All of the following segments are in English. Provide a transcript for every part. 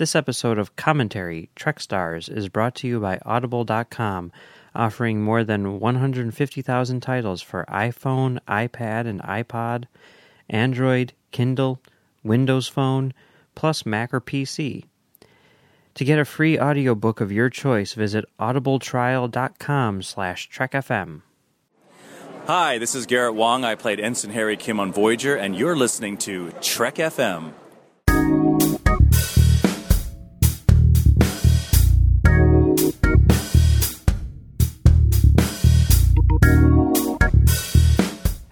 This episode of Commentary Trek Stars is brought to you by Audible.com, offering more than 150,000 titles for iPhone, iPad, and iPod, Android, Kindle, Windows Phone, plus Mac or PC. To get a free audiobook of your choice, visit audibletrial.com slash trekfm. Hi, this is Garrett Wong. I played Ensign Harry Kim on Voyager, and you're listening to Trek FM.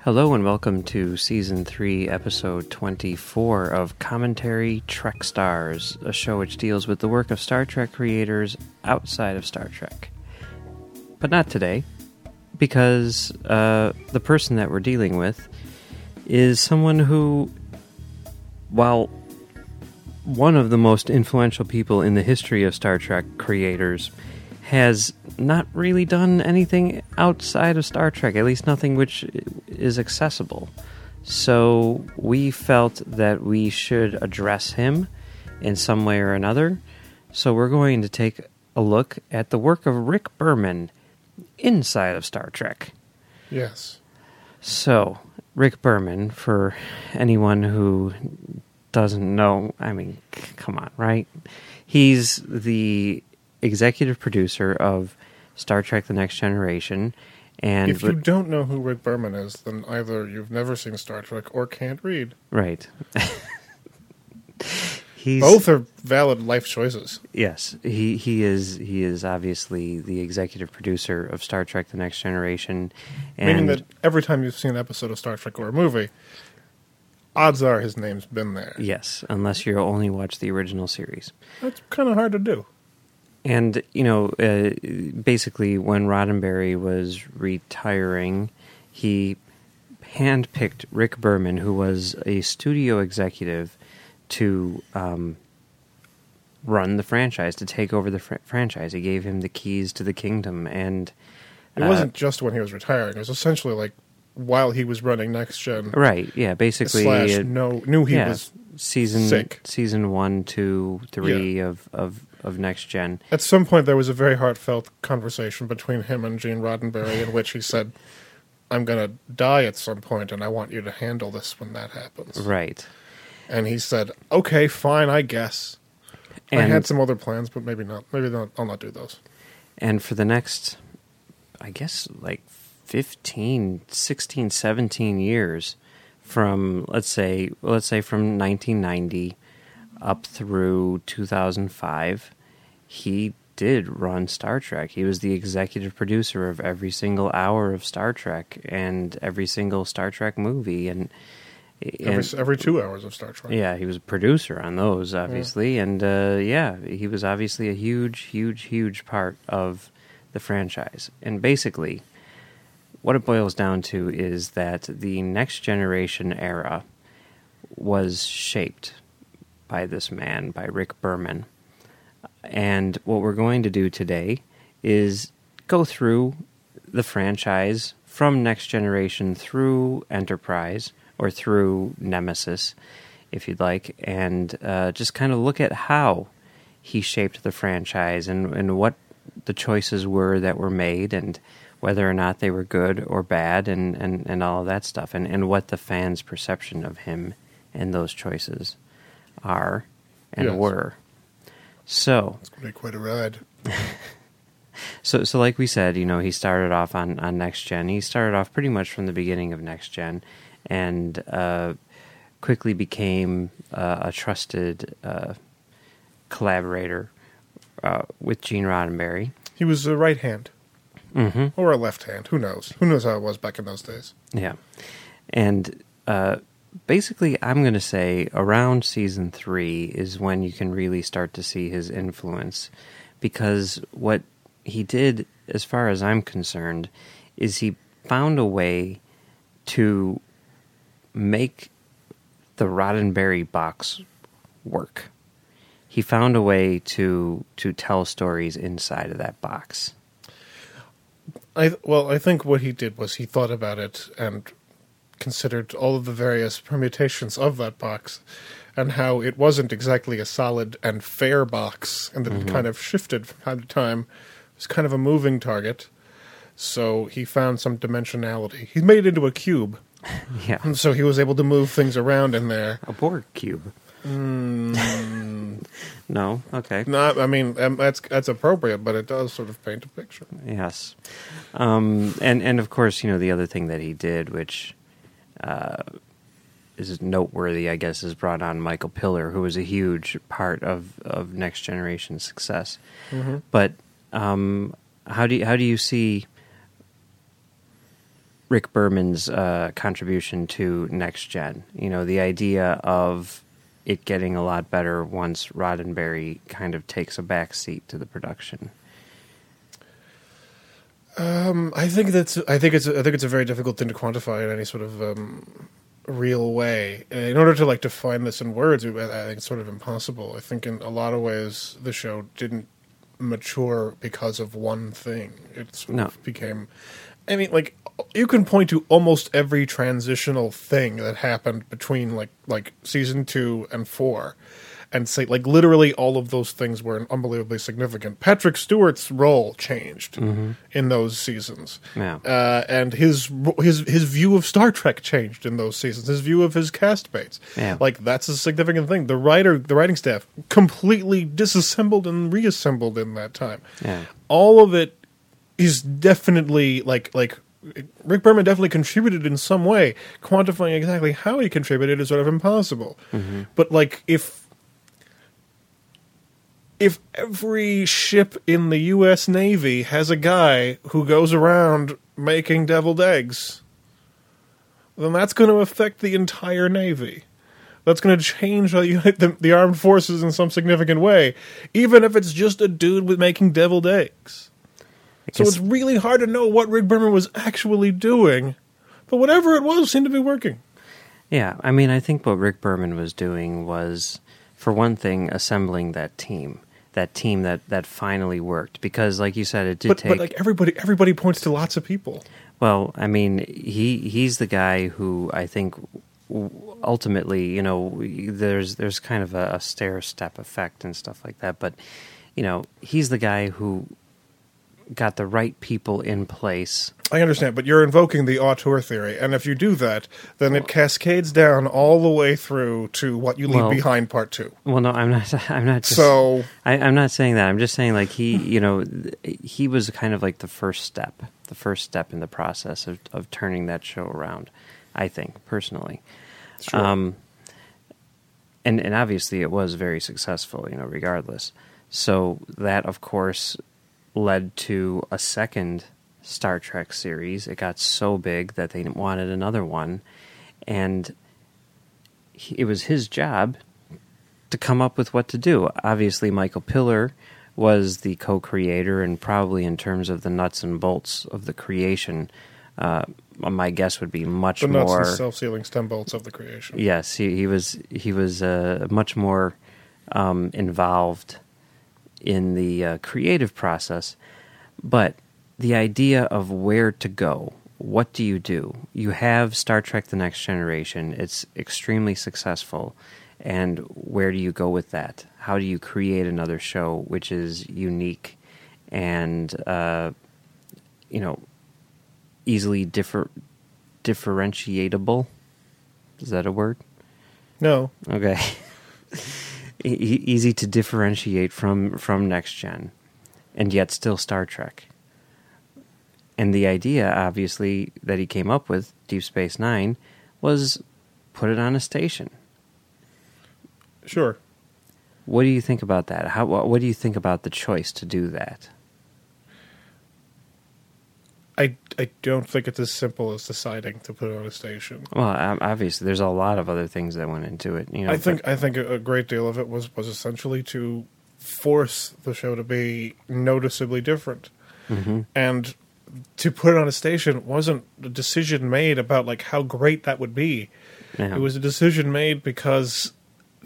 Hello and welcome to Season 3, Episode 24 of Commentary Trek Stars, a show which deals with the work of Star Trek creators outside of Star Trek. But not today, because uh, the person that we're dealing with is someone who, while one of the most influential people in the history of Star Trek creators, has not really done anything outside of Star Trek, at least nothing which is accessible. So we felt that we should address him in some way or another. So we're going to take a look at the work of Rick Berman inside of Star Trek. Yes. So, Rick Berman, for anyone who doesn't know, I mean, c- come on, right? He's the executive producer of Star Trek The Next Generation. And If you don't know who Rick Berman is, then either you've never seen Star Trek or can't read. right. He's Both are valid life choices. Yes, he he is he is obviously the executive producer of Star Trek: The Next Generation, and Meaning that every time you've seen an episode of Star Trek or a movie, odds are his name's been there. yes, unless you only watch the original series. That's kind of hard to do. And you know, uh, basically, when Roddenberry was retiring, he handpicked Rick Berman, who was a studio executive, to um, run the franchise, to take over the fr- franchise. He gave him the keys to the kingdom, and It uh, wasn't just when he was retiring. It was essentially like while he was running Next Gen. right. Yeah, basically, slash it- no, knew he yeah, was. season sick. season one, two, three of, of of next gen. At some point, there was a very heartfelt conversation between him and Gene Roddenberry in which he said, I'm going to die at some point, and I want you to handle this when that happens. Right. And he said, "Okay, fine, I guess." I had some other plans, but maybe not. Maybe not, I'll not do those. and for the next I guess like 15, 16, 17 years from let's say let's say from 1990 up through 2005 he did run Star Trek. He was the executive producer of every single hour of Star Trek and every single Star Trek movie and Every, and- every two hours of Star Trek. Yeah, he was a producer on those, obviously, and uh, yeah, he was obviously a huge, huge, huge part of the franchise. And basically, what it boils down to is that the next generation era was shaped by this man, by Rick Berman. And what we're going to do today is go through the franchise from Next Generation through Enterprise or through Nemesis, if you'd like, and uh, just kind of look at how he shaped the franchise and, and what the choices were that were made and whether or not they were good or bad and, and, and all of that stuff and, and what the fans' perception of him and those choices are and Yes. were. So, It's going to be quite a ride. so, so like we said, you know, he started off on, on Next Gen. He started off pretty much from the beginning of Next Gen, and uh, quickly became uh, a trusted uh, collaborator uh, with Gene Roddenberry. He was a right hand. Mm-hmm. Or a left hand. Who knows? Who knows how it was back in those days? Yeah, and uh, basically, I'm going to say around season three is when you can really start to see his influence, because what he did, as far as I'm concerned, is he found a way to make the Roddenberry box work. He found a way to to tell stories inside of that box. I well, I think what he did was he thought about it and considered all of the various permutations of that box and how it wasn't exactly a solid and fair box and that it kind of shifted from time to time. It was kind of a moving target. So he found some dimensionality. He made it into a cube. Yeah. And so he was able to move things around in there. A Borg cube. no? Okay. Not, I mean, um, that's that's appropriate, but it does sort of paint a picture. Yes. Um, and, and of course, you know, the other thing that he did, which uh, is noteworthy, I guess, is brought on Michael Piller, who was a huge part of, of Next Generation success. But um, how do you, how do you see Rick Berman's uh, contribution to Next Gen? You know, the idea of it getting a lot better once Roddenberry kind of takes a back seat to the production. I think that's. I think it's. I think it's a very difficult thing to quantify in any sort of um, real way. In order to like define this in words, I I think it's sort of impossible. I think in a lot of ways the show didn't mature because of one thing. It sort No. of became. I mean, like you can point to almost every transitional thing that happened between like like season two and four. And say like literally all of those things were unbelievably significant. Patrick Stewart's role changed in those seasons Yeah. uh, and his his his view of Star Trek changed in those seasons. His view of his castmates, Yeah. like that's a significant thing. The writer, the writing staff, completely disassembled and reassembled in that time. Yeah. All of it is definitely like like Rick Berman definitely contributed in some way. Quantifying exactly how he contributed is sort of impossible. But like if if every ship in the U.S. Navy has a guy who goes around making deviled eggs, then that's going to affect the entire Navy. That's going to change you the, the armed forces in some significant way, even if it's just a dude with making deviled eggs. So it's really hard to know what Rick Berman was actually doing, but whatever it was seemed to be working. Yeah, I mean, I think what Rick Berman was doing was, for one thing, assembling that team, that team that that finally worked. Because, like you said, it did But, take. but like everybody, everybody points to lots of people. well, I mean, he he's the guy who I think ultimately, you know, there's there's kind of a, a stair step effect and stuff like that. But you know, he's the guy who got the right people in place. I understand, but you're invoking the auteur theory, and if you do that, then it cascades down all the way through to what you leave Well- behind part two. Well, no, I'm not. I'm not. Just, So I, I'm not saying that. I'm just saying like he, you know, he was kind of like the first step, the first step in the process of of turning that show around. I think personally, Sure. um, and and obviously it was very successful. You know, regardless. So that of course led to a second Star Trek series. It got so big that they wanted another one, and he, it was his job to come up with what to do. Obviously, Michael Piller was the co-creator, and probably in terms of the nuts and bolts of the creation, uh, my guess would be much the nuts more. self-sealing stem bolts of the creation. Yes, he, he was he was uh, much more um, involved in the uh, creative process, but the idea of where to go, what do you do? You have Star Trek: The Next Generation; it's extremely successful, and where do you go with that? How do you create another show which is unique and uh, you know easily differ differentiatable? Is that a word? No, Okay. E- easy to differentiate from from next gen, and yet still Star Trek. And the idea, obviously, that he came up with, Deep Space Nine, was put it on a station. sure. What do you think about that? How what do you think about the choice to do that? I I don't think it's as simple as deciding to put it on a station. Well, obviously, there's a lot of other things that went into it. You know, I think but- I think a great deal of it was was essentially to force the show to be noticeably different, Mm-hmm. and to put it on a station wasn't a decision made about like how great that would be. yeah. It was a decision made because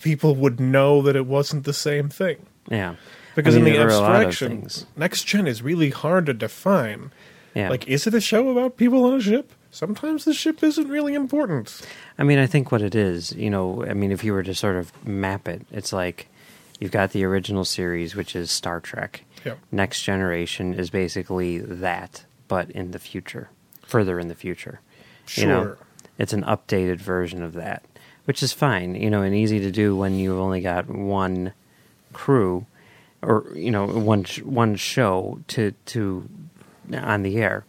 people would know that it wasn't the same thing. yeah. Because I mean, in the there were a lot of abstraction, next gen is really hard to define. Yeah. Like, is it a show about people on a ship? sometimes the ship isn't really important. I mean, I think what it is, you know, I mean, if you were to sort of map it, it's like you've got the original series, which is Star Trek. Yep. Next Generation is basically that, but in the future, further in the future. You know, Sure. it's an updated version of that, which is fine, you know, and easy to do when you've only got one crew or you know one sh- one show to to on the air.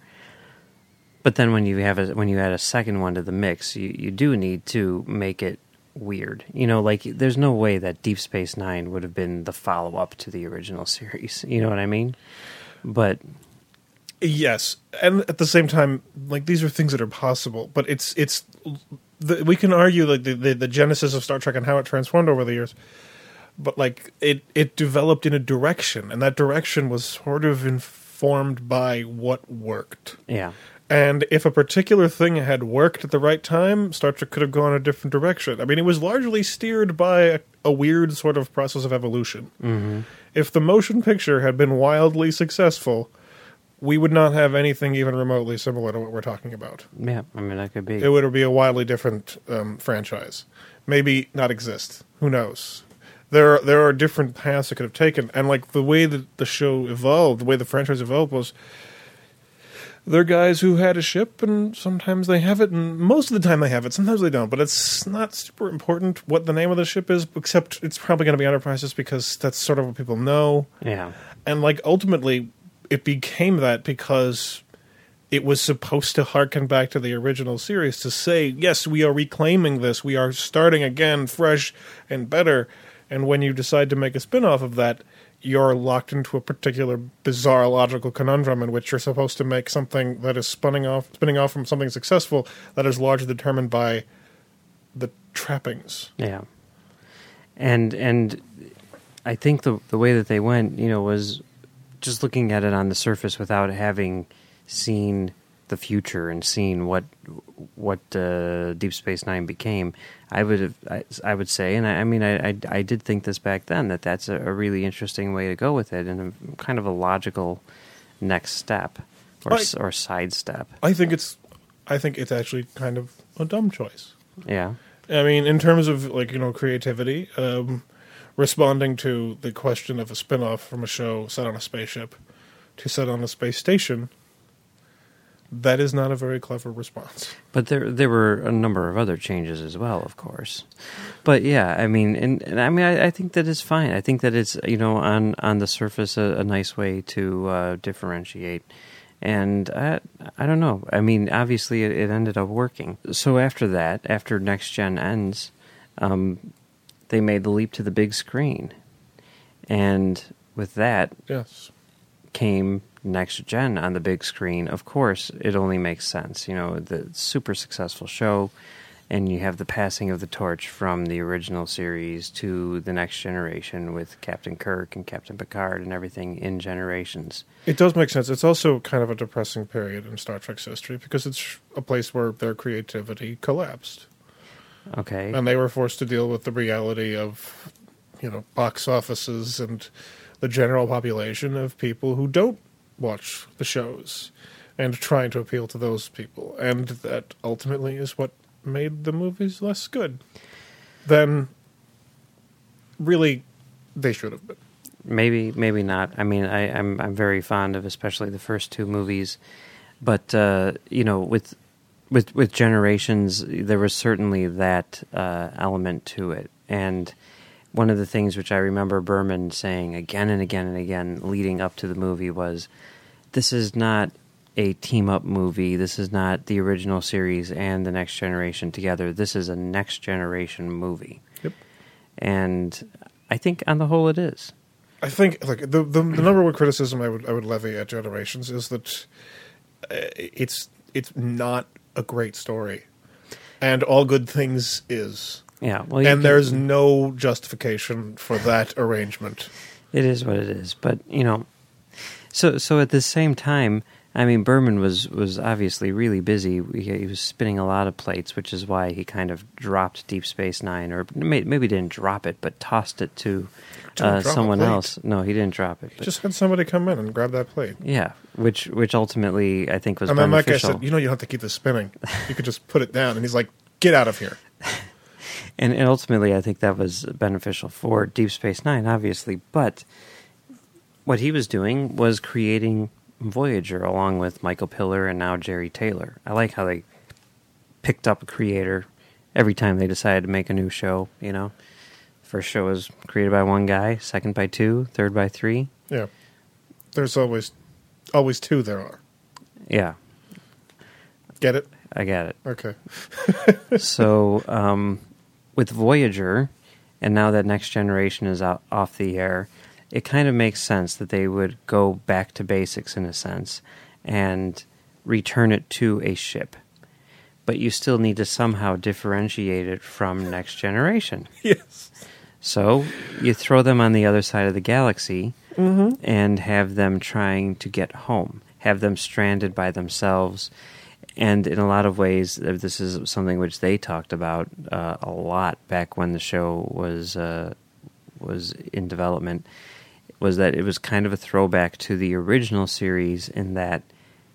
But then when you have a when you add a second one to the mix, you, you do need to make it weird. You know, like there's no way that Deep Space Nine would have been the follow up to the original series. You know what I mean? But Yes, and at the same time, like these are things that are possible, but it's it's the, we can argue like the, the the genesis of Star Trek and how it transformed over the years, but like it it developed in a direction, and that direction was sort of informed by what worked. yeah, And if a particular thing had worked at the right time, Star Trek could have gone a different direction. I mean, it was largely steered by a, a weird sort of process of evolution. Mm-hmm. If the motion picture had been wildly successful, we would not have anything even remotely similar to what we're talking about. yeah. I mean, that could be. It would be a wildly different um, franchise. Maybe not exist. Who knows? There, are, there are different paths it could have taken, and like the way that the show evolved, the way the franchise evolved was they're guys who had a ship, and sometimes they have it, and most of the time they have it. Sometimes they don't, but it's not super important what the name of the ship is, except it's probably going to be Enterprises because that's sort of what people know. yeah, And like ultimately, it became that because it was supposed to harken back to the original series to say, yes, we are reclaiming this, we are starting again, fresh and better. And when you decide to make a spin off of that, you're locked into a particular bizarre logical conundrum in which you're supposed to make something that is spinning off spinning off from something successful that is largely determined by the trappings. yeah. And and I think the the way that they went, you know, was just looking at it on the surface without having seen the future and seeing what what uh, Deep Space Nine became. I would have, I, I would say, and I, I mean, I, I I did think this back then that that's a, a really interesting way to go with it and a, kind of a logical next step or I- or sidestep. I think it's I think it's actually kind of a dumb choice. Yeah, I mean, in terms of like you know creativity, um, responding to the question of a spin-off from a show set on a spaceship to set on a space station, that is not a very clever response. But there there were a number of other changes as well, of course. But yeah, I mean, and, and I mean, I, I think that is fine. I think that it's you know on on the surface a, a nice way to uh, differentiate. And I I don't know. I mean, obviously it, it ended up working. So after that, after Next Gen ends, um, they made the leap to the big screen, and with that Yes, came next gen on the big screen, of course, it only makes sense. You know, the super successful show, and you have the passing of the torch from the original series to the next generation with Captain Kirk and Captain Picard and everything in generations. it does make sense. It's also kind of a depressing period in Star Trek's history because it's a place where their creativity collapsed, Okay. and they were forced to deal with the reality of you know box offices and the general population of people who don't watch the shows and trying to appeal to those people. And that ultimately is what made the movies less good than really they should have been. Maybe, maybe not. I mean, I, I'm I'm very fond of especially the first two movies, but uh, you know, with with with Generations, there was certainly that uh, element to it, and one of the things which I remember Berman saying again and again and again leading up to the movie was, "This is not." A team up movie. This is not the original series and the next generation together. This is a next generation movie. Yep. And I think on the whole it is. I think like the, the the number one criticism I would I would levy at Generations is that uh, it's it's not a great story, and all good things is, Yeah, well, and can- there's no justification for that arrangement. it is what it is. But you know, so so at the same time, I mean, Berman was was obviously really busy. He, he was spinning a lot of plates, which is why he kind of dropped Deep Space Nine, or may- maybe didn't drop it, but tossed it to uh, someone else. No, he didn't drop it. but- Just had somebody come in and grab that plate. yeah, which which ultimately I think was And then guy beneficial. said, "You know, you don't have to keep this spinning. You could just put it down." And he's like, "Get out of here." and, and ultimately, I think that was beneficial for Deep Space Nine, obviously. But what he was doing was creating Voyager along with Michael Piller and now Jeri Taylor. I like how they picked up a creator every time they decided to make a new show. You know, first show was created by one guy, second by two, third by three. Yeah. There's always, always two. There are. Yeah, Get it? I get it. Okay. so um, with Voyager, and now that Next Generation is out, off the air, it kind of makes sense that they would go back to basics in a sense and return it to a ship. But you still need to somehow differentiate it from Next Generation. Yes. So you throw them on the other side of the galaxy mm-hmm. and have them trying to get home, have them stranded by themselves. And in a lot of ways, this is something which they talked about uh, a lot back when the show was uh, was in development. Was that it was kind of a throwback to the original series in that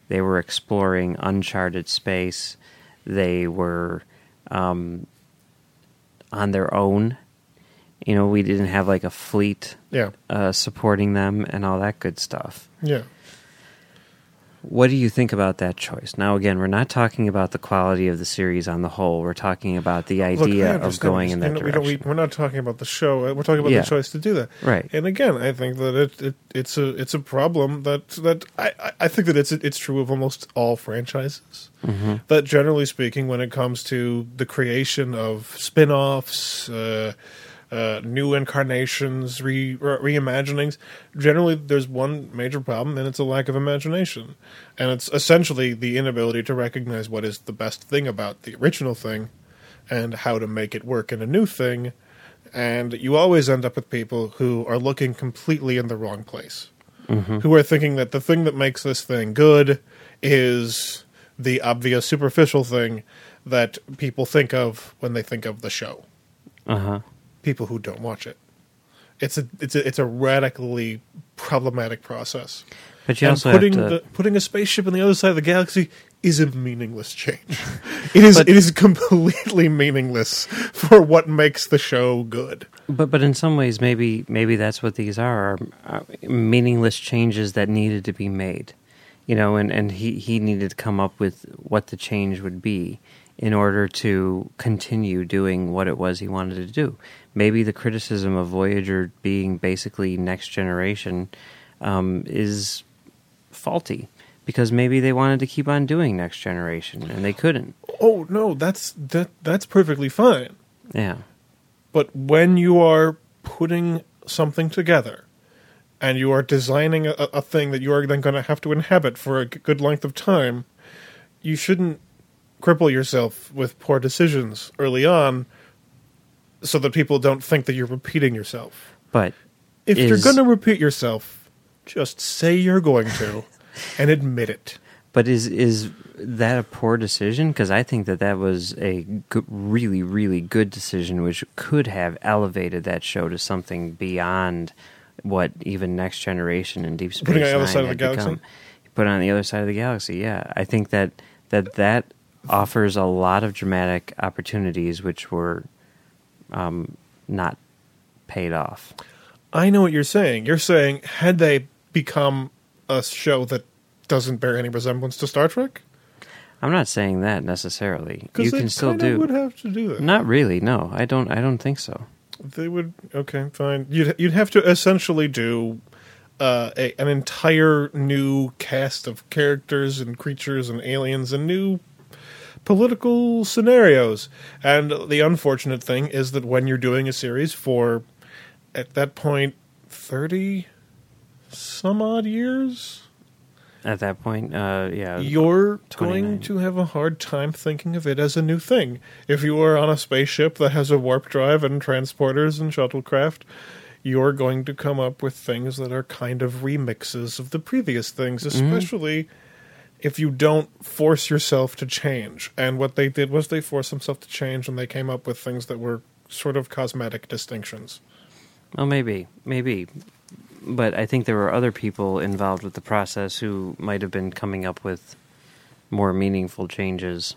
they were exploring uncharted space. They were um, on their own. You know, we didn't have like a fleet Yeah. uh, supporting them and all that good stuff. Yeah. What do you think about that choice? Now, again, we're not talking about the quality of the series on the whole. We're talking about the Look, idea of going in that we direction. we, are not talking about the show. uh, We're talking about Yeah. the choice to do that. Right. And again, I think that it, it it's a it's a problem that that I, I- I think that it's it's true of almost all franchises. Mm-hmm. That generally speaking, when it comes to the creation of spin-offs, uh, uh, new incarnations, re, re- reimaginings, generally there's one major problem, and it's a lack of imagination, and it's essentially the inability to recognize what is the best thing about the original thing, and how to make it work in a new thing. And you always end up with people who are looking completely in the wrong place who are thinking that the thing that makes this thing good is the obvious superficial thing that people think of when they think of the show. Uh huh. People who don't watch it. It's a it's a it's a radically problematic process. But you and also putting have to. the, putting a spaceship on the other side of the galaxy is a meaningless change. it is But- it is completely meaningless for what makes the show good. But but in some ways, maybe maybe that's what these are, are, are meaningless changes that needed to be made. You know, and, and he, he needed to come up with what the change would be in order to continue doing what it was he wanted to do. Maybe the criticism of Voyager being basically next generation um, is faulty because maybe they wanted to keep on doing next generation and they couldn't. Oh no, that's that that's perfectly fine. Yeah. But when you are putting something together and you are designing a, a thing that you are then going to have to inhabit for a good length of time, you shouldn't cripple yourself with poor decisions early on so that people don't think that you're repeating yourself. But If you're going to repeat yourself, just say you're going to and admit it. But is is that a poor decision? Because I think that that was a good, really, really good decision, which could have elevated that show to something beyond what even Next Generation and Deep Space Putting it on the other Nine side of the galaxy? become. Put it on the other side of the galaxy. Yeah, I think that that that offers a lot of dramatic opportunities, which were um, not paid off. I know what you're saying. You're saying had they become a show that doesn't bear any resemblance to Star Trek? I'm not saying that necessarily. You can still do. would have to do that. Not really. No, I don't. I don't think so. They would. Okay, fine. You'd you'd have to essentially do uh, a, an entire new cast of characters and creatures and aliens and new political scenarios. And the unfortunate thing is that when you're doing a series for, at that point, thirty some odd years, At that point, uh, yeah, you're 29. going to have a hard time thinking of it as a new thing. If you are on a spaceship that has a warp drive and transporters and shuttlecraft, you're going to come up with things that are kind of remixes of the previous things, Mm-hmm. If you don't force yourself to change. And what they did was they forced themselves to change, and they came up with things that were sort of cosmetic distinctions. Well, maybe, maybe, but I think there were other people involved with the process who might have been coming up with more meaningful changes,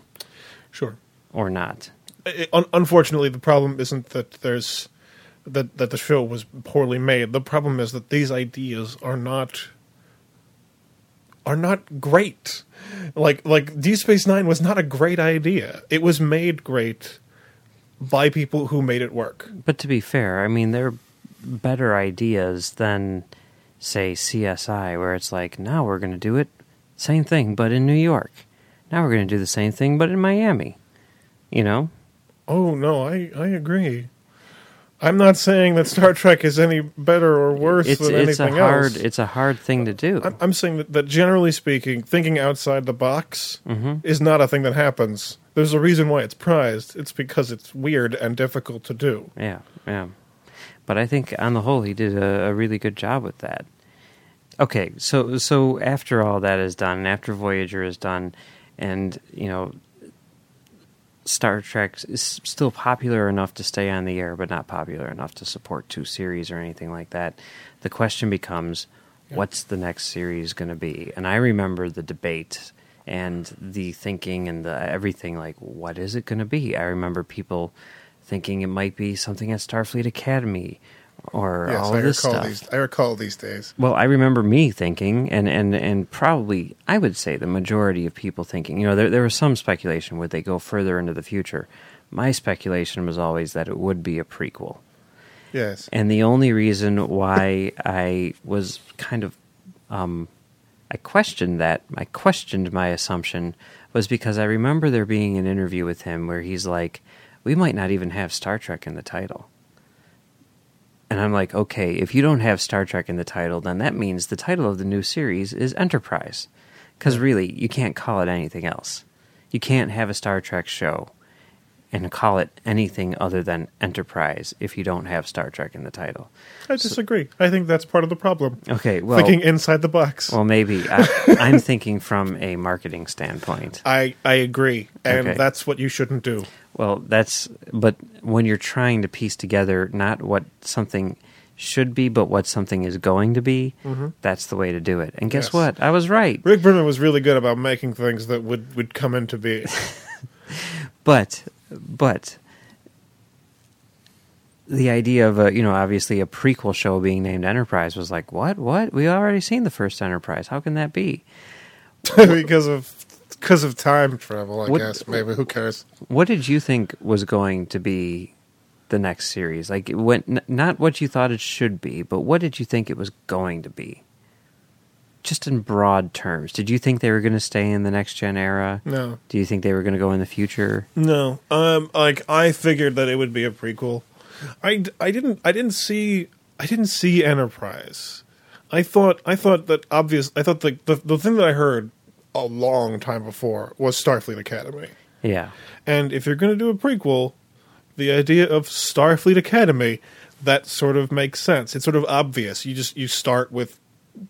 Sure. or not. I- un- unfortunately, the problem isn't that there's that that the show was poorly made. The problem is that these ideas are not are not great. Like like D Space Nine was not a great idea. It was made great by people who made it work. But to be fair, I mean, they're better ideas than, say, CSI, where it's like, now we're going to do it, same thing, but in New York. Now we're going to do the same thing, but in Miami. You know? Oh no, I I agree. I'm not saying that Star Trek is any better or worse It's than it's a anything hard else. it's a hard thing to do. I'm, I'm saying that, that generally speaking, thinking outside the box Mm-hmm. is not a thing that happens. There's a reason why it's prized. It's because it's weird and difficult to do. Yeah, yeah. But I think on the whole he did a, a really good job with that. Okay, so so after all that is done, after Voyager is done, and you know, Star Trek is still popular enough to stay on the air, but not popular enough to support two series or anything like that. The question becomes, what's the next series going to be? And I remember the debate and the thinking and the everything like, what is it going to be? I remember people thinking it might be something at Starfleet Academy or Yes, all I this recall stuff. these. I recall these days. Well, I remember me thinking, and, and, and probably I would say the majority of people thinking, you know, there there was some speculation would they go further into the future. My speculation was always that it would be a prequel, Yes. and the only reason why I was kind of um, I questioned that I questioned my assumption was because I remember there being an interview with him where he's like, "We might not even have Star Trek in the title." And I'm like, okay, if you don't have Star Trek in the title, then that means the title of the new series is Enterprise. Because really, you can't call it anything else. You can't have a Star Trek show and call it anything other than Enterprise if you don't have Star Trek in the title. I disagree. I think that's part of the problem. Okay, well, Thinking inside the box. well, maybe I, I'm thinking from a marketing standpoint. I, I agree. And Okay. that's what you shouldn't do. Well, that's but when you're trying to piece together not what something should be, but what something is going to be, that's the way to do it. And guess Mm-hmm. Yes. what? I was right. Rick Berman was really good about making things that would, would come into being. But but the idea of a you know obviously a prequel show being named Enterprise was like what what we already seen the first Enterprise. How can that be? because of because of time travel, I What- guess. Maybe who cares? What did you think was going to be the next series? Like when n- not what you thought it should be, but what did you think it was going to be? Just in broad terms, did you think they were going to stay in the next gen era? No, Do you think they were going to go in the future? no. Um, like I figured that it would be a prequel. I, d- I didn't I didn't see I didn't see Enterprise. I thought I thought that obvious. I thought the the, the thing that I heard a long time before was Starfleet Academy. Yeah. And if you're going to do a prequel, the idea of Starfleet Academy that sort of makes sense. It's sort of obvious. You just you start with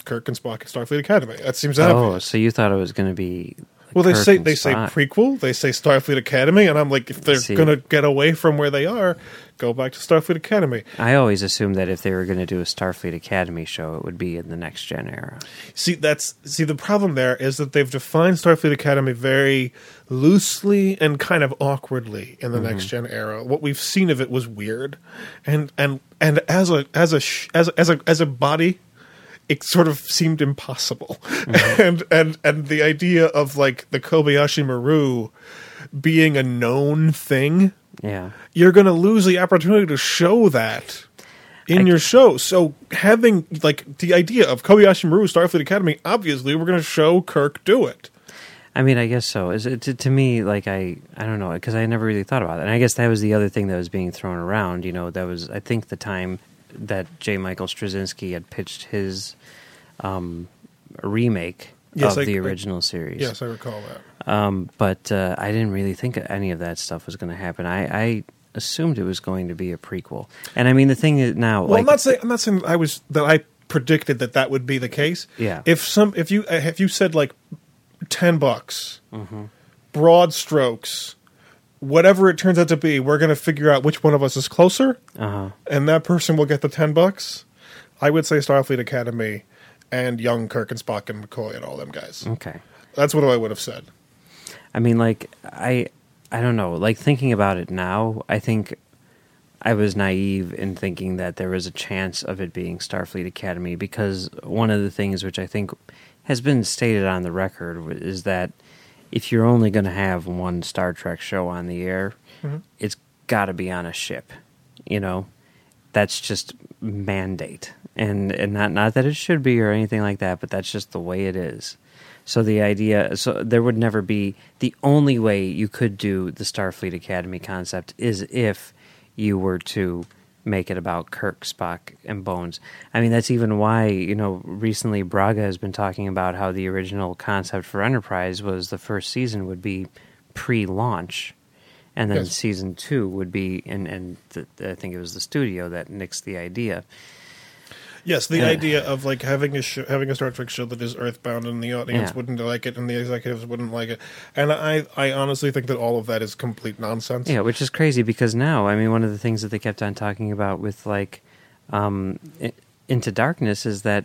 Kirk and Spock at Starfleet Academy. That seems Oh, so you thought it was going to be? Well, they say they say prequel, they say Starfleet Academy, and I'm like, if they're See. going to get away from where they are, go back to Starfleet Academy. I always assumed that if they were going to do a Starfleet Academy show, it would be in the next gen era. See, that's see the problem there is that they've defined Starfleet Academy very loosely and kind of awkwardly in the mm-hmm. next gen era. What we've seen of it was weird, and and and as a as a sh- as a, as a as a body, it sort of seemed impossible. Mm-hmm. and and and the idea of like the Kobayashi Maru being a known thing Yeah. you're going to lose the opportunity to show that in I- your show. So having like the idea of Kobayashi Maru Starfleet Academy, obviously we're going to show Kirk do it. I mean, I guess so. Is it to, to me like I I don't know because I never really thought about it. And I guess that was the other thing that was being thrown around. You know, that was I think the time that J. Michael Straczynski had pitched his um, remake Yes, of I- the I- original series. Yes, I recall that. Um, but uh, I didn't really think any of that stuff was going to happen. I, I assumed it was going to be a prequel. And I mean, the thing is now, Well, like, I'm not saying I'm not saying I was that I predicted that that would be the case. Yeah. If some if you if you said like ten bucks, broad strokes, whatever it turns out to be, we're going to figure out which one of us is closer, Uh-huh. and that person will get the ten bucks. I would say Starfleet Academy and young Kirk and Spock and McCoy and all them guys. Okay. That's what I would have said. I mean, like I, I don't know. Like thinking about it now, I think I was naive in thinking that there was a chance of it being Starfleet Academy because one of the things which I think has been stated on the record is that if you're only going to have one Star Trek show on the air, mm-hmm. it's got to be on a ship. You know, that's just mandate, and and not not that it should be or anything like that, but that's just the way it is. So the idea, so there would never be the only way you could do the Starfleet Academy concept is if you were to make it about Kirk, Spock, and Bones. I mean, that's even why you know recently Braga has been talking about how the original concept for Enterprise was the first season would be pre-launch, and then Yes. season two would be, and and the, I think it was the studio that nixed the idea. Yes, the Yeah. idea of like having a show, having a Star Trek show that is earthbound and the audience Yeah. wouldn't like it and the executives wouldn't like it, and I I honestly think that all of that is complete nonsense. Yeah, which is crazy because now, I mean, one of the things that they kept on talking about with like um, Into Darkness is that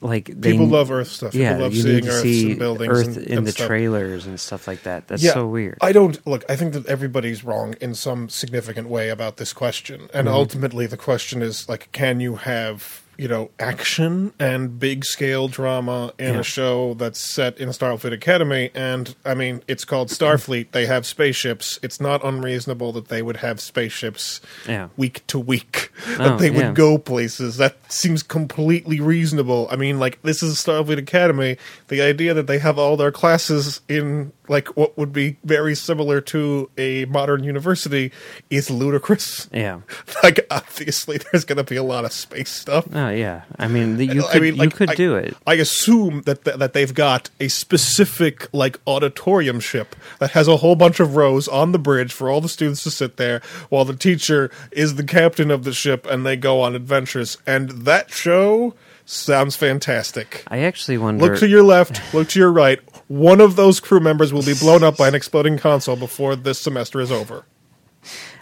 like they, People love Earth stuff. People Yeah, love you seeing need to Earths see and buildings Earth and, in and the stuff. trailers and stuff like that. That's yeah, so weird. I don't look. I think that everybody's wrong in some significant way about this question, and Mm-hmm. ultimately the question is like, can you have you know action and big scale drama in Yeah. a show that's set in Starfleet Academy? And I mean, it's called Starfleet. They have spaceships. It's not unreasonable that they would have spaceships Yeah. week to week. Oh, that they would yeah. go places. That seems completely reasonable. I mean, like this is Starfleet Academy. The idea that they have all their classes in like what would be very similar to a modern university is ludicrous. yeah. Like obviously, there's going to be a lot of space stuff. Oh yeah. I mean, the, you I could mean, you could I- do it. I assume that th- that they've got a specific like auditorium ship that has a whole bunch of rows on the bridge for all the students to sit there while the teacher is the captain of the ship and they go on adventures. And that show sounds fantastic. I actually wonder. Look to your left, look to your right. One of those crew members will be blown up by an exploding console before this semester is over.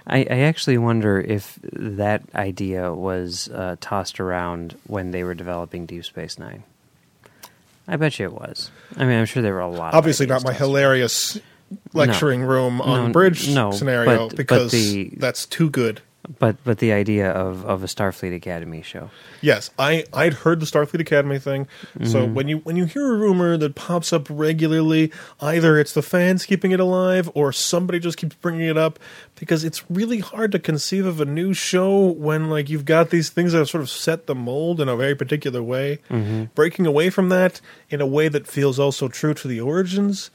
I, I actually wonder if that idea was uh, tossed around when they were developing Deep Space Nine. I bet you it was. I mean, I'm sure there were a lot. of Obviously, not my hilarious lecturing room on No, bridge no, scenario but- but because the- that's too good. But but the idea of, of a Starfleet Academy show. Yes, I I'd heard the Starfleet Academy thing. So Mm-hmm. when you when you hear a rumor that pops up regularly, either it's the fans keeping it alive or somebody just keeps bringing it up because it's really hard to conceive of a new show when like you've got these things that have sort of set the mold in a very particular way. Mm-hmm. Breaking away from that in a way that feels also true to the origins.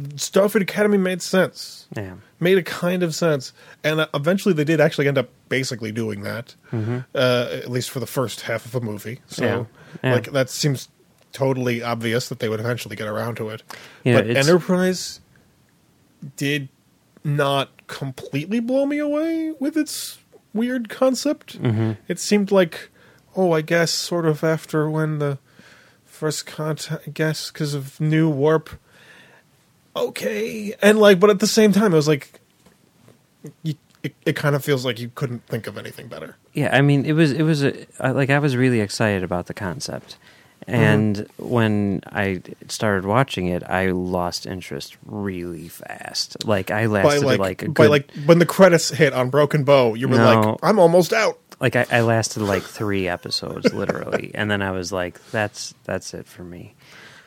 Starfleet Academy made sense Yeah. made a kind of sense. And uh, eventually they did actually end up basically doing that, uh, at least for the first half of a movie. So, Mm-hmm. Yeah. Yeah. like, that seems totally obvious that they would eventually get around to it. Yeah, but Enterprise did not completely blow me away with its weird concept. Mm-hmm. It seemed like, oh, I guess sort of after when the first contact, I guess, because of new warp. Okay, and like, but at the same time, it was like, you, it, it kind of feels like you couldn't think of anything better. Yeah, I mean, it was it was a, like I was really excited about the concept, Mm-hmm. and when I started watching it, I lost interest really fast. Like I By lasted like, like, a by like when the credits hit on Broken Bow, you were No. like, I'm almost out. like I, I lasted like three episodes literally, and then I was like, that's that's it for me,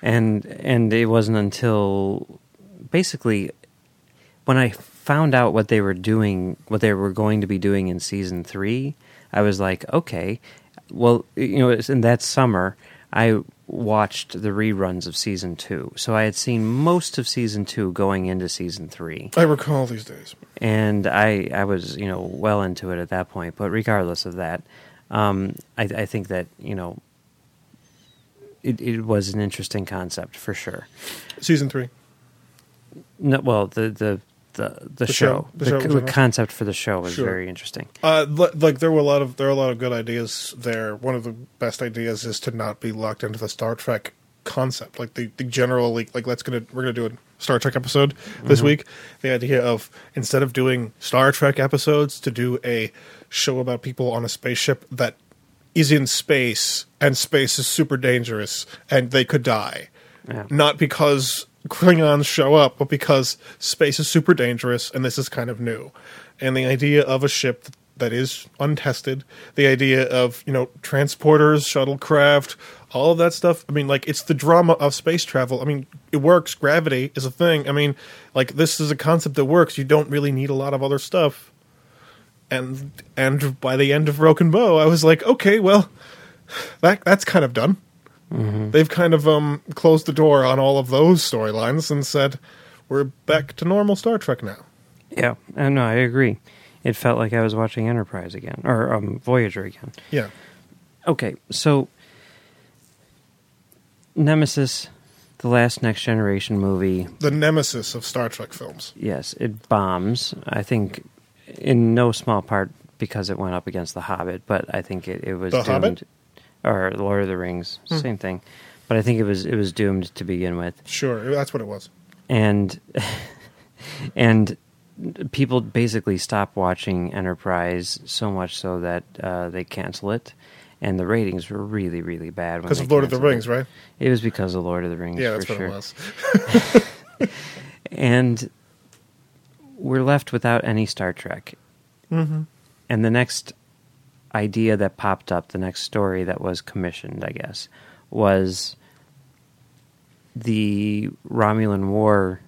and and it wasn't until basically when I found out what they were doing, what they were going to be doing in season three, I was like, okay, well, you know, in that summer, I watched the reruns of season two, so I had seen most of season two going into season three I recall these days. and I I was you know well into it at that point. But regardless of that, um, I, I think that you know it, it was an interesting concept for sure. Season three. No, well the the the, the, The show, show. The show the concept for the show was Sure. very interesting. Uh, like there were a lot of there are a lot of good ideas there. One of the best ideas is to not be locked into the Star Trek concept, like the, the general like, like let's gonna we're gonna do a Star Trek episode this week. The idea of instead of doing Star Trek episodes, to do a show about people on a spaceship that is in space and space is super dangerous and they could die. Yeah. Not because Klingons show up, but because space is super dangerous and this is kind of new. And the idea of a ship that is untested, the idea of, you know, transporters, shuttlecraft, all of that stuff. I mean, like, it's the drama of space travel. I mean, it works. Gravity is a thing. I mean, like, this is a concept that works. You don't really need a lot of other stuff. And and by the end of Broken Bow, I was like, okay, well, that that's kind of done. They've kind of um closed the door on all of those storylines and said we're back to normal Star Trek now. Yeah, and no, I agree. It felt like I was watching Enterprise again, or um, Voyager again. Yeah. Okay, so Nemesis, the last Next Generation movie, The nemesis of Star Trek films. yes, it bombs. I think in no small part because it went up against The Hobbit, but I think it, it was The doomed, Hobbit? Or Lord of the Rings, same thing. But I think it was it was doomed to begin with. Sure, that's what it was. and and people basically stop watching Enterprise so much so that uh, they cancel it, and the ratings were really really bad Because of Lord of the Rings, it. right? It was because of Lord of the Rings, Yeah, for that's what sure. it was. And we're left without any Star Trek. Mm-hmm. And the next idea that popped up, the next story that was commissioned, I guess, was the Romulan War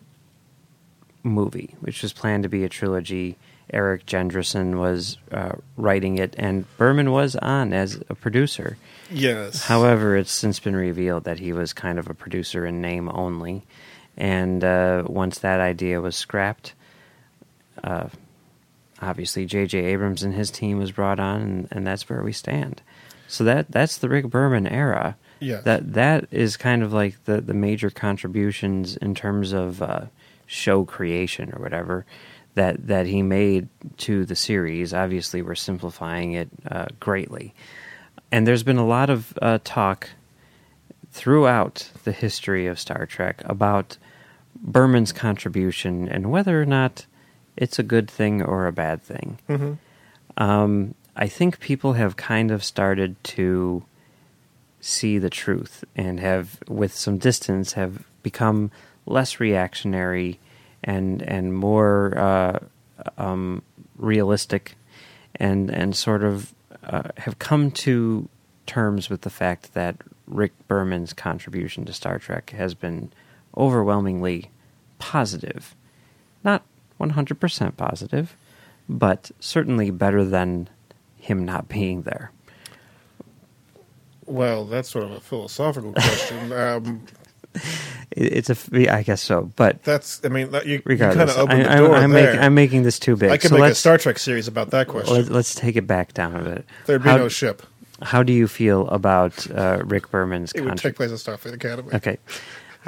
movie, which was planned to be a trilogy. Erik Jendresen was uh, writing it, and Berman was on as a producer. Yes. However, it's since been revealed that he was kind of a producer in name only. And uh, once that idea was scrapped, uh, obviously J.J. Abrams and his team was brought on, and, and that's where we stand. So that that's the Rick Berman era. Yes. That that is kind of like the the major contributions in terms of uh, show creation or whatever that that he made to the series. Obviously, we're simplifying it uh, greatly, and there's been a lot of uh, talk throughout the history of Star Trek about Berman's contribution and whether or not it's a good thing or a bad thing. hmm Um, I think people have kind of started to see the truth and have, with some distance, have become less reactionary and and more uh, um, realistic, and and sort of uh, have come to terms with the fact that Rick Berman's contribution to Star Trek has been overwhelmingly positive, not 100% positive, but certainly better than him not being there. Well, that's sort of a philosophical question. um, It's a, I guess so, but that's, I mean, you, you kind regardless, of opened I, the door am there. making, I'm making this too big. I could so make a Star Trek series about that question. let, let's take it back down a bit. There'd be how, no ship. how do you feel about uh, Rick Berman's It would contribution? take place at Starfleet Academy. Okay.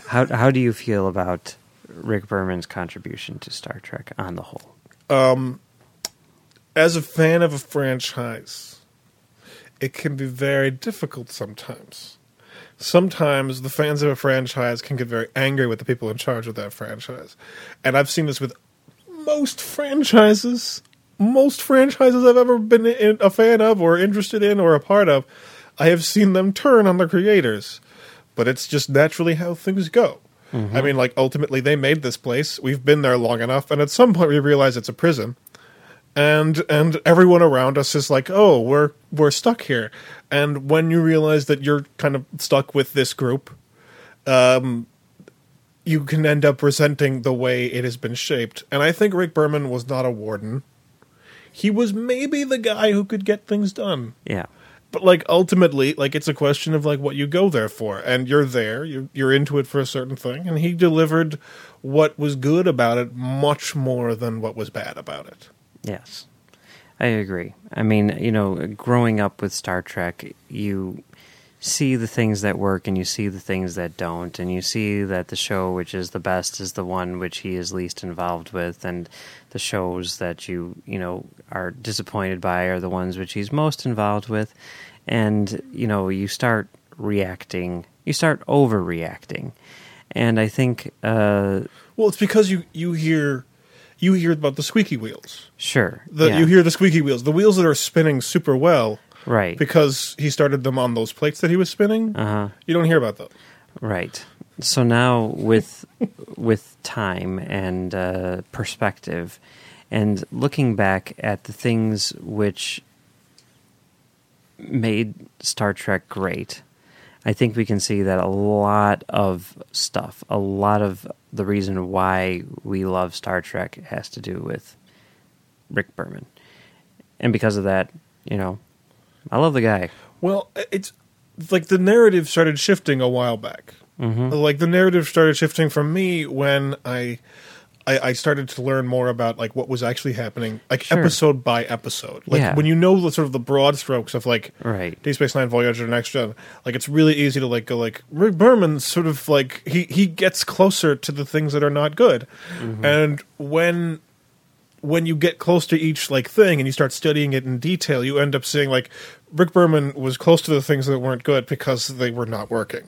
How how do you feel about Rick Berman's contribution to Star Trek on the whole? Um, as a fan of a franchise, it can be very difficult sometimes. Sometimes the fans of a franchise can get very angry with the people in charge of that franchise. And I've seen this with most franchises. Most franchises I've ever been in, a fan of or interested in or a part of, I have seen them turn on the creators. But it's just naturally how things go. I mean, like, ultimately, they made this place. We've been there long enough. And at some point, we realize it's a prison and and everyone around us is like, "Oh, we're we're stuck here." And when you realize that you're kind of stuck with this group, um, you can end up resenting the way it has been shaped. And I think Rick Berman was not a warden. He was maybe the guy who could get things done. Yeah. But like ultimately, like it's a question of like what you go there for, and you're there, you're you're into it for a certain thing, and he delivered what was good about it much more than what was bad about it. Yes. I agree. I mean, you know, growing up with Star Trek, you see the things that work and you see the things that don't and you see that the show which is the best is the one which he is least involved with and the shows that you you know are disappointed by are the ones which he's most involved with and you know you start reacting you start overreacting. And I think, uh, Well, it's because you you hear you hear about the squeaky wheels. sure, The, yeah, You hear the squeaky wheels, the wheels that are spinning super well, right, because he started them on those plates that he was spinning. uh-huh. You don't hear about those. Right. So now with with time and uh, perspective, and looking back at the things which made Star Trek great, I think we can see that a lot of stuff, a lot of the reason why we love Star Trek has to do with Rick Berman, and because of that, you know, I love the guy. Well, it's like the narrative started shifting a while back. Mm-hmm. Like the narrative started shifting from me when I, I, I started to learn more about like what was actually happening, like Sure. episode by episode. Like Yeah. when you know the sort of the broad strokes of like Right. Deep Space Nine, Voyager, Next Gen. Like it's really easy to like go like Rick Berman sort of like he he gets closer to the things that are not good, and when when you get close to each like thing and you start studying it in detail, you end up seeing like Rick Berman was close to the things that weren't good because they were not working,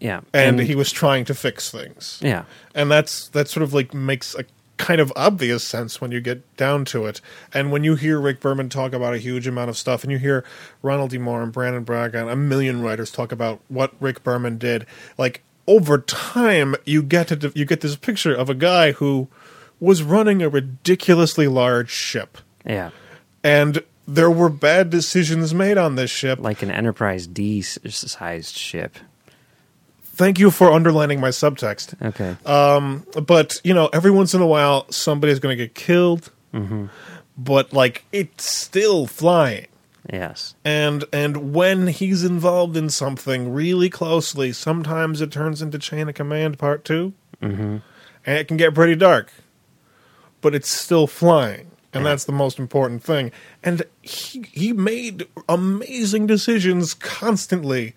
Yeah, and, he was trying to fix things. yeah. and that's that sort of like makes a kind of obvious sense when you get down to it. And when you hear Rick Berman talk about a huge amount of stuff, and you hear Ronald D. Moore and Brannon Braga and a million writers talk about what Rick Berman did, like over time, you get to, you get this picture of a guy who was running a ridiculously large ship, Yeah, and there were bad decisions made on this ship. like an Enterprise D sized ship. Thank you for underlining my subtext. Okay. but you know every once in a while somebody's going to get killed Mm-hmm. but like it's still flying yes. and and when he's involved in something really closely sometimes it turns into chain of command part 2 mm-hmm. and it can get pretty dark but it's still flying and that's the most important thing and he he made amazing decisions constantly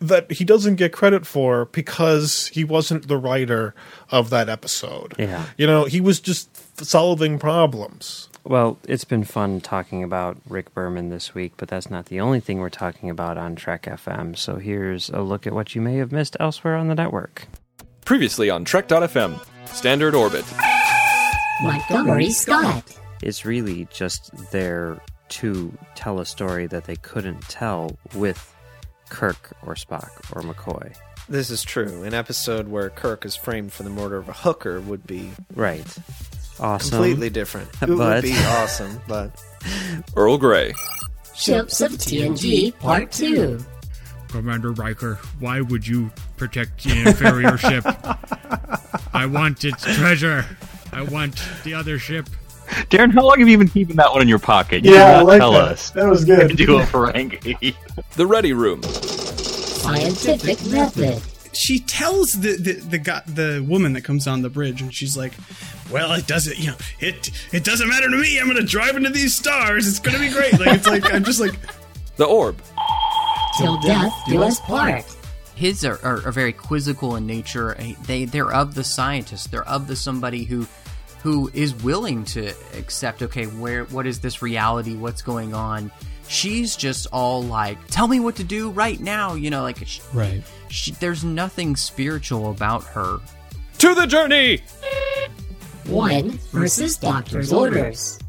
that he doesn't get credit for because he wasn't the writer of that episode. Yeah. You know, he was just solving problems. Well, it's been fun talking about Rick Berman this week, but that's not the only thing we're talking about on Trek FM. So here's a look at what you may have missed elsewhere on the network. Previously on Trek.fm, Standard Orbit. Montgomery Scott. It's really just there to tell a story that they couldn't tell with Kirk or Spock or McCoy. This is true. An episode where Kirk is framed for the murder of a hooker would be Right. Awesome. completely different. It But- would be awesome, but Earl Grey. Ships of TNG Part 2. Commander Riker, why would you protect the inferior ship? I want its treasure. I want the other ship. Darren, how long have you been keeping that one in your pocket? You Yeah, I like tell that. us. That was good. Do a Ferengi. The Ready Room. Scientific Method. she tells the the the, guy, the woman that comes on the bridge, and she's like, "Well, it doesn't, you know, it it doesn't matter to me. I'm gonna drive into these stars. It's gonna be great." Like it's like I'm just like, The Orb. Till death do us part. his are, are, are very quizzical in nature. They they're of the scientist. They're of the somebody who who is willing to accept. Okay, where what is this reality? What's going on? She's just all like, "Tell me what to do right now." You know, like she, Right. she, there's nothing spiritual about her. To the Journey. One versus doctor's orders.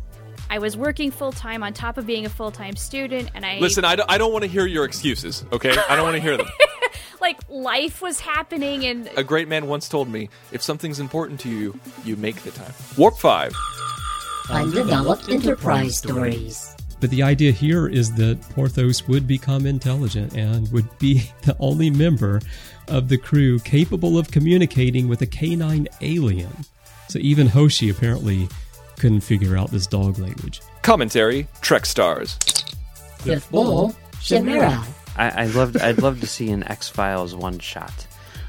I was working full time on top of being a full time student, and I Listen, I don't, I don't want to hear your excuses, okay? I don't want to hear them. like life was happening, and A great man once told me if something's important to you, you make the time. Warp 5. Undeveloped Enterprise stories. But the idea here is that Porthos would become intelligent and would be the only member of the crew capable of communicating with a canine alien. So even Hoshi apparently couldn't figure out this dog language. Commentary Trek Stars. Fifth Bull, Chimera. I, I loved. I'd love to see an X Files one shot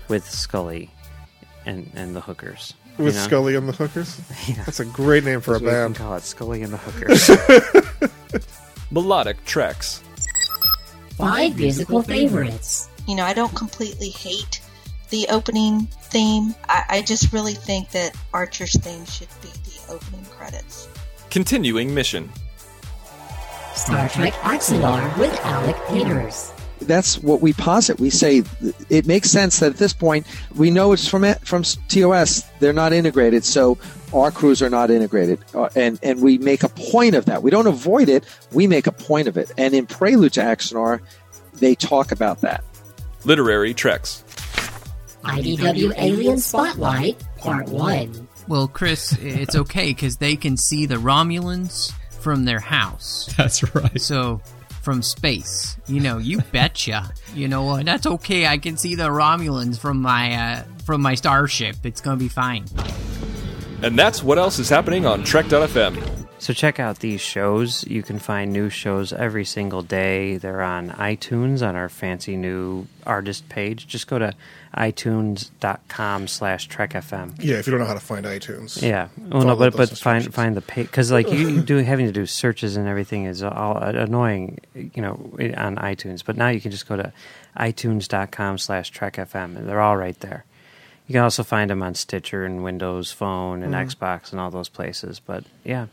with Scully and and the hookers. you With know? Scully and the Hookers. That's a great name for a That's what we can band. call it Scully and the Hookers. Melodic Treks. Five musical favorites. You know, I don't completely hate the opening theme. I, I just really think that Archer's theme should be the opening credits. Continuing Mission. Star Trek Axanar with Alec Peters. that's what we posit. We say it makes sense that at this point we know it's from from TOS. They're not integrated, so our crews are not integrated, uh, and and we make a point of that. We don't avoid it. We make a point of it. And in Prelude to Axanar, they talk about that. Literary Treks. IDW Alien Spotlight, Part 1. Well, Chris, it's okay because they can see the Romulans from their house. That's right. So, from space, you know, you betcha. You know what? That's okay. I can see the Romulans from my uh, from my starship. It's gonna be fine. And that's what else is happening on Trek.fm. So check out these shows. You can find new shows every single day. They're on iTunes on our fancy new artist page. Just go to itunes.com slash trekfm. Yeah, if you don't know how to find iTunes. Yeah. Well, no, but but find find the page because like you do having to do searches and everything is all annoying, you know, on iTunes. But now you can just go to itunes.com slash Trek trekfm. They're all right there. You can also find them on Stitcher and Windows Phone and Mhm. Xbox and all those places. But yeah,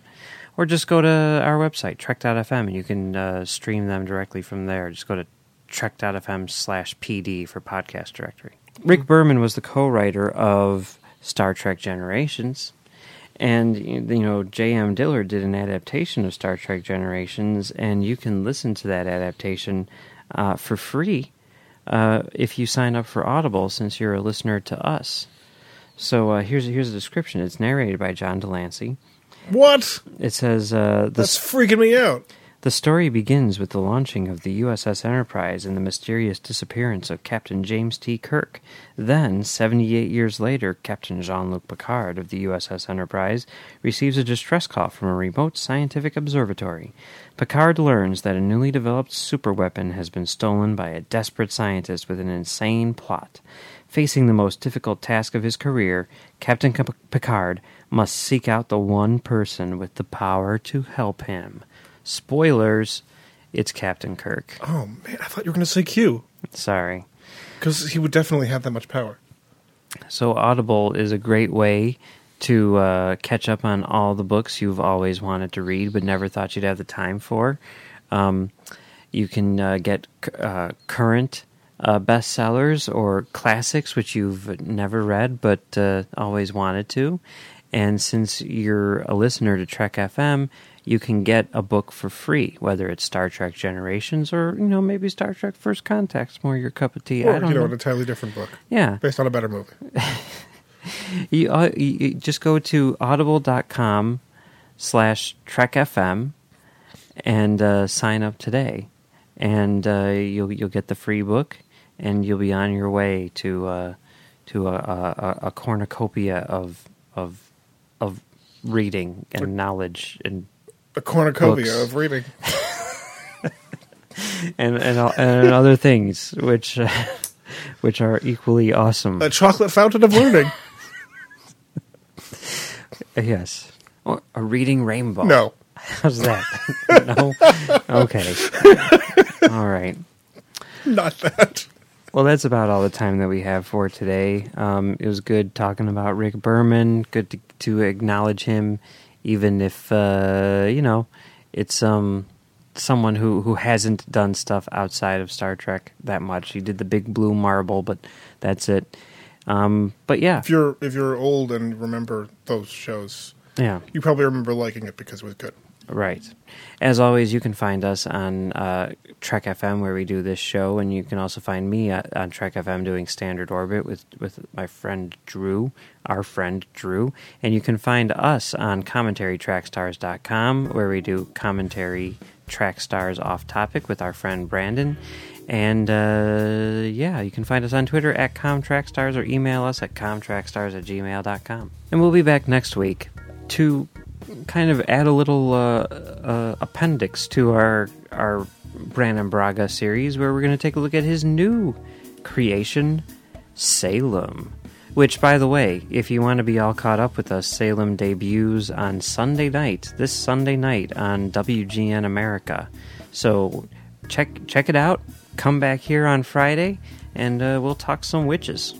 or just go to our website trek.fm and you can uh, stream them directly from there. Just go to trek.fm slash pd for podcast directory. Rick Berman was the co-writer of Star Trek Generations. And you know, J.M. Dillard did an adaptation of Star Trek Generations, and you can listen to that adaptation uh, for free uh, if you sign up for Audible, since you're a listener to us. So uh, here's here's a description. It's narrated by John de Lancie. What? It says uh, the That's freaking me out. The story begins with the launching of the USS Enterprise and the mysterious disappearance of Captain James T. Kirk. Then, 78 years later, Captain Jean Luc Picard of the USS Enterprise receives a distress call from a remote scientific observatory. Picard learns that a newly developed superweapon has been stolen by a desperate scientist with an insane plot. Facing the most difficult task of his career, Captain Picard must seek out the one person with the power to help him. Spoilers, it's Captain Kirk. Oh man, I thought you were going to say Q Sorry. because he would definitely have that much power. So, Audible is a great way to uh, catch up on all the books you've always wanted to read but never thought you'd have the time for. Um, you can uh, get c- uh, current uh, bestsellers or classics which you've never read but uh, always wanted to. And since you're a listener to Trek FM, you can get a book for free, whether it's Star Trek Generations or you know maybe Star Trek First Contact's more your cup of tea. Or I don't you know, know. an entirely different book. Yeah. based on a better movie. you, uh, you, just go to audible.com slash trekfm and uh, sign up today and uh, you'll you'll get the free book and you'll be on your way to uh, to a, a, a cornucopia of of of reading and knowledge and A cornucopia books of reading. and and, and other things which uh, which are equally awesome. A chocolate fountain of learning. Yes. Or a reading rainbow. No. How's that? no? Okay. all right. Not that. Well, that's about all the time that we have for today. Um, it was good talking about Rick Berman. Good to, to acknowledge him, even if, uh, you know, it's um, someone who, who hasn't done stuff outside of Star Trek that much. He did the Big Blue Marble, but that's it. Um, but yeah. If you're if you're old and remember those shows, Yeah. you probably remember liking it because it was good. Right. As always, you can find us on uh, Trek FM where we do this show, and you can also find me at, on Trek FM doing Standard Orbit with with my friend Drew, our friend Drew, and you can find us on CommentaryTrackStars.com where we do commentary track stars off topic with our friend Brandon. And uh, yeah, you can find us on Twitter at ComTrackStars or email us at ComTrackStars at gmail.com. And we'll be back next week to kind of add a little uh, uh, appendix to our our Brannon Braga series, where we're going to take a look at his new creation, Salem. Which, by the way, if you want to be all caught up with us, Salem debuts on Sunday night. This Sunday night on WGN America. So check check it out. Come back here on Friday, and uh, we'll talk some witches.